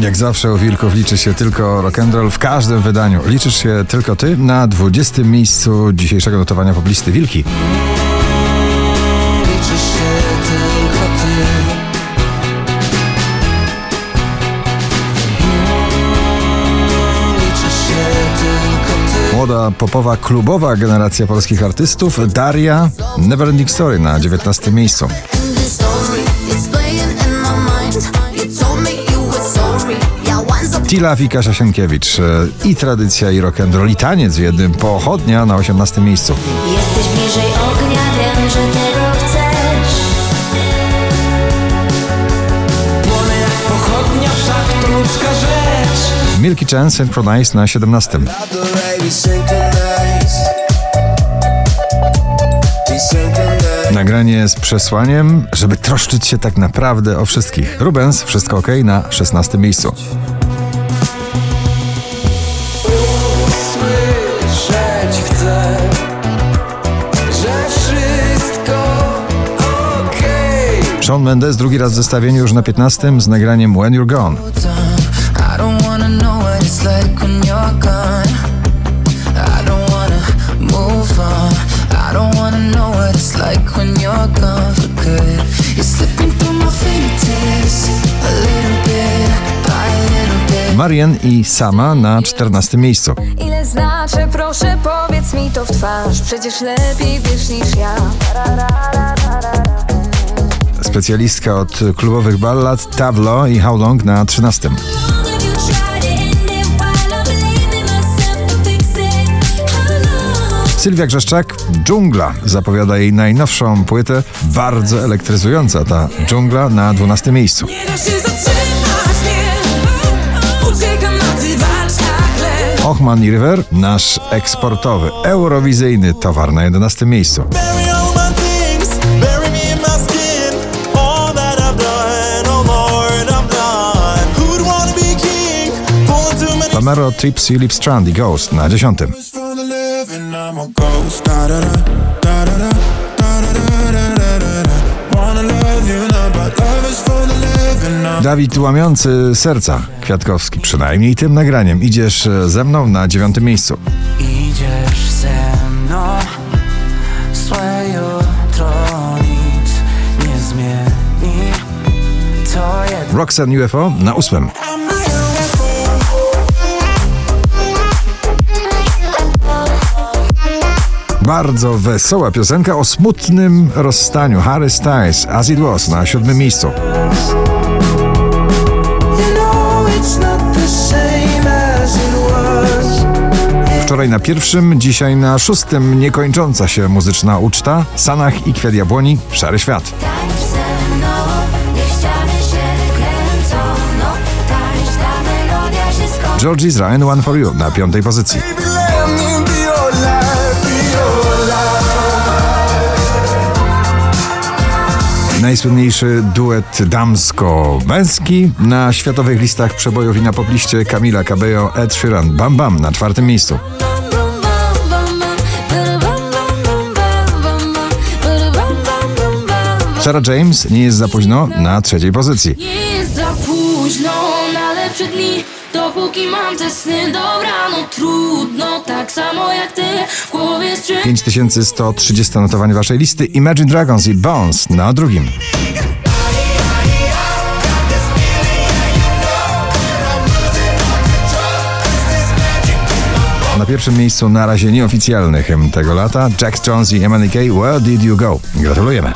Jak zawsze u Wilków liczy się tylko rock'n'roll w każdym wydaniu. Liczysz się tylko ty na 20. miejscu dzisiejszego notowania poblisty Wilki. Liczysz się tylko ty Młoda, popowa, klubowa generacja polskich artystów Daria Neverending Story na 19. miejscu. Yeah, once upon Tila i Kasia Sienkiewicz. E, I tradycja, i rock'n'roll, i taniec w jednym. Pochodnia na 18. miejscu. Jesteś bliżej ognia, wiem, że tego chcesz. Płonę jak pochodnia, wszak to ludzka rzecz Milky Chance Synchronize na 17. The baby synchronized Be synchronized Nagranie z przesłaniem, żeby troszczyć się tak naprawdę o wszystkich. Rubens, wszystko ok na 16. miejscu. Shawn Mendes drugi raz w zestawieniu już na 15 z nagraniem When You're Gone. Marian i Sama na 14 miejscu. Ile znaczy, proszę powiedz mi to w twarz. Przecież lepiej wiesz niż ja Specjalistka od klubowych ballad Tablo i How Long na 13. Sylwia Grzeszczak, Dżungla, zapowiada jej najnowszą płytę. Bardzo elektryzująca ta dżungla na 12 miejscu. Ochman i River, nasz eksportowy, eurowizyjny towar na 11 miejscu. But love is for the living. I'm Dawid łamiący serca, Kwiatkowski, przynajmniej tym nagraniem. Idziesz e, ze mną na 9 miejscu. Idziesz ze mną, złe jutro nic nie zmieni. Roxanne UFO na 8. Bardzo wesoła piosenka o smutnym rozstaniu. Harry Styles, As It Was na siódmym miejscu. Wczoraj na pierwszym, dzisiaj na szóstym niekończąca się muzyczna uczta. Sanach i Kwiat Jabłoni, Szary Świat. No. George Israel, One For You na piątej pozycji. Najsłynniejszy duet damsko-męski na światowych listach przebojów i na popliście Camila Cabello, Ed Sheeran, Bam Bam na czwartym miejscu. Sarah James, nie jest za późno, na trzeciej pozycji. Nie jest za późno na lepsze dni Dopóki mam te sny, no 5130 notowanie waszej listy Imagine Dragons i Bones na drugim. Na pierwszym miejscu na razie nieoficjalny hymn tego lata Jack Jones i MNK Where Did You Go? Gratulujemy.